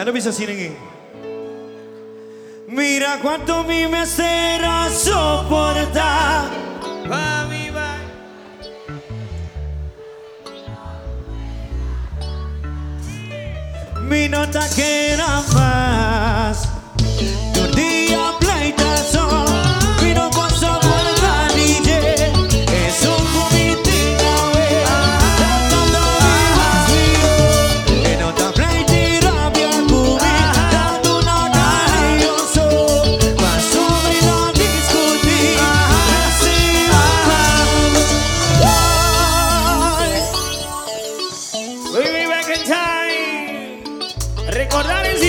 Ano bisa singing? Mira cuánto mi mesera soporta. Mi Mi nota que era más. Recordar el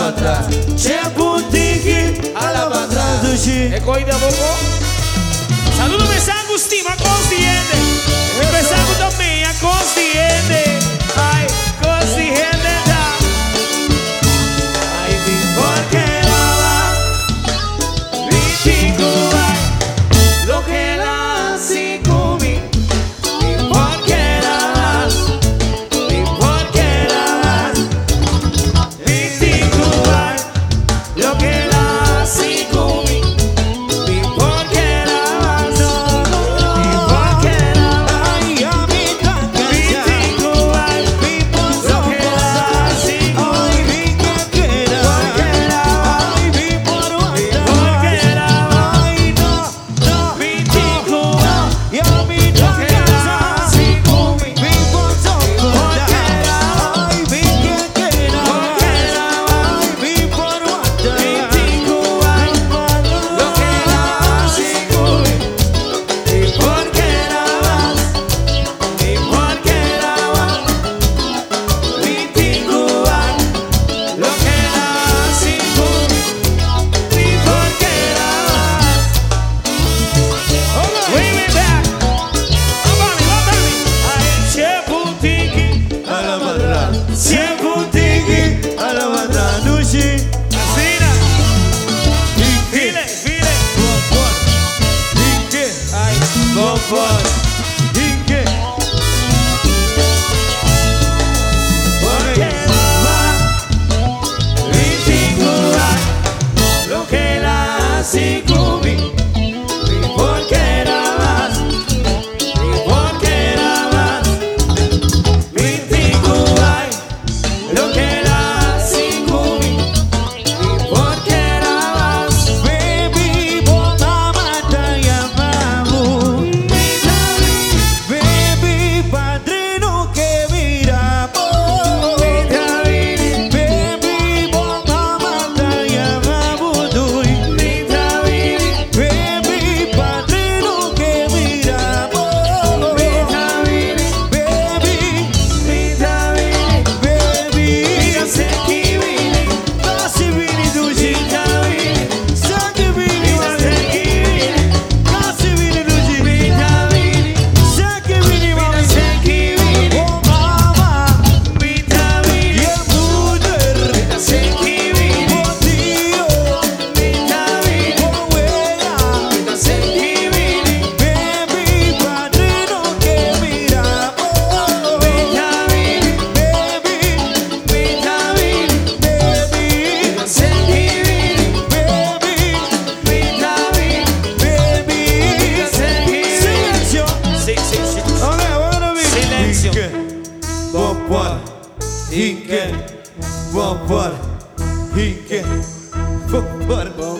para atrás. Chepo ala para atrás. He cogido a poco. Saludos de San fun.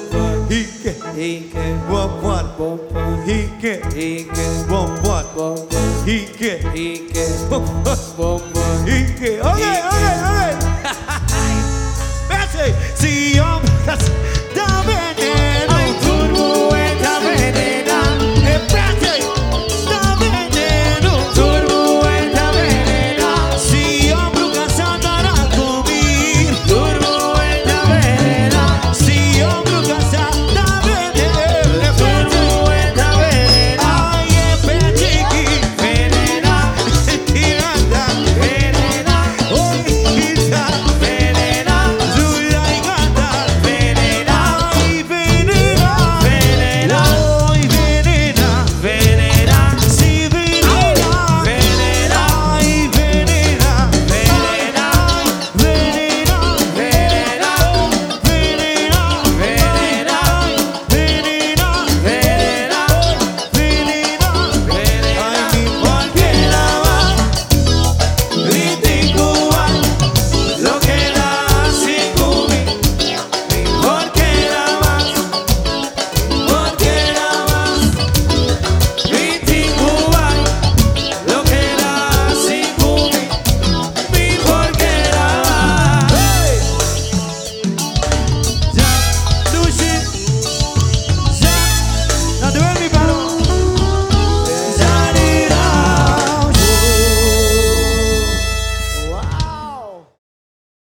wampa hike hike wampa wampa hike hike wampa wampa hike hike wampa hike okay okay okay Betsy see you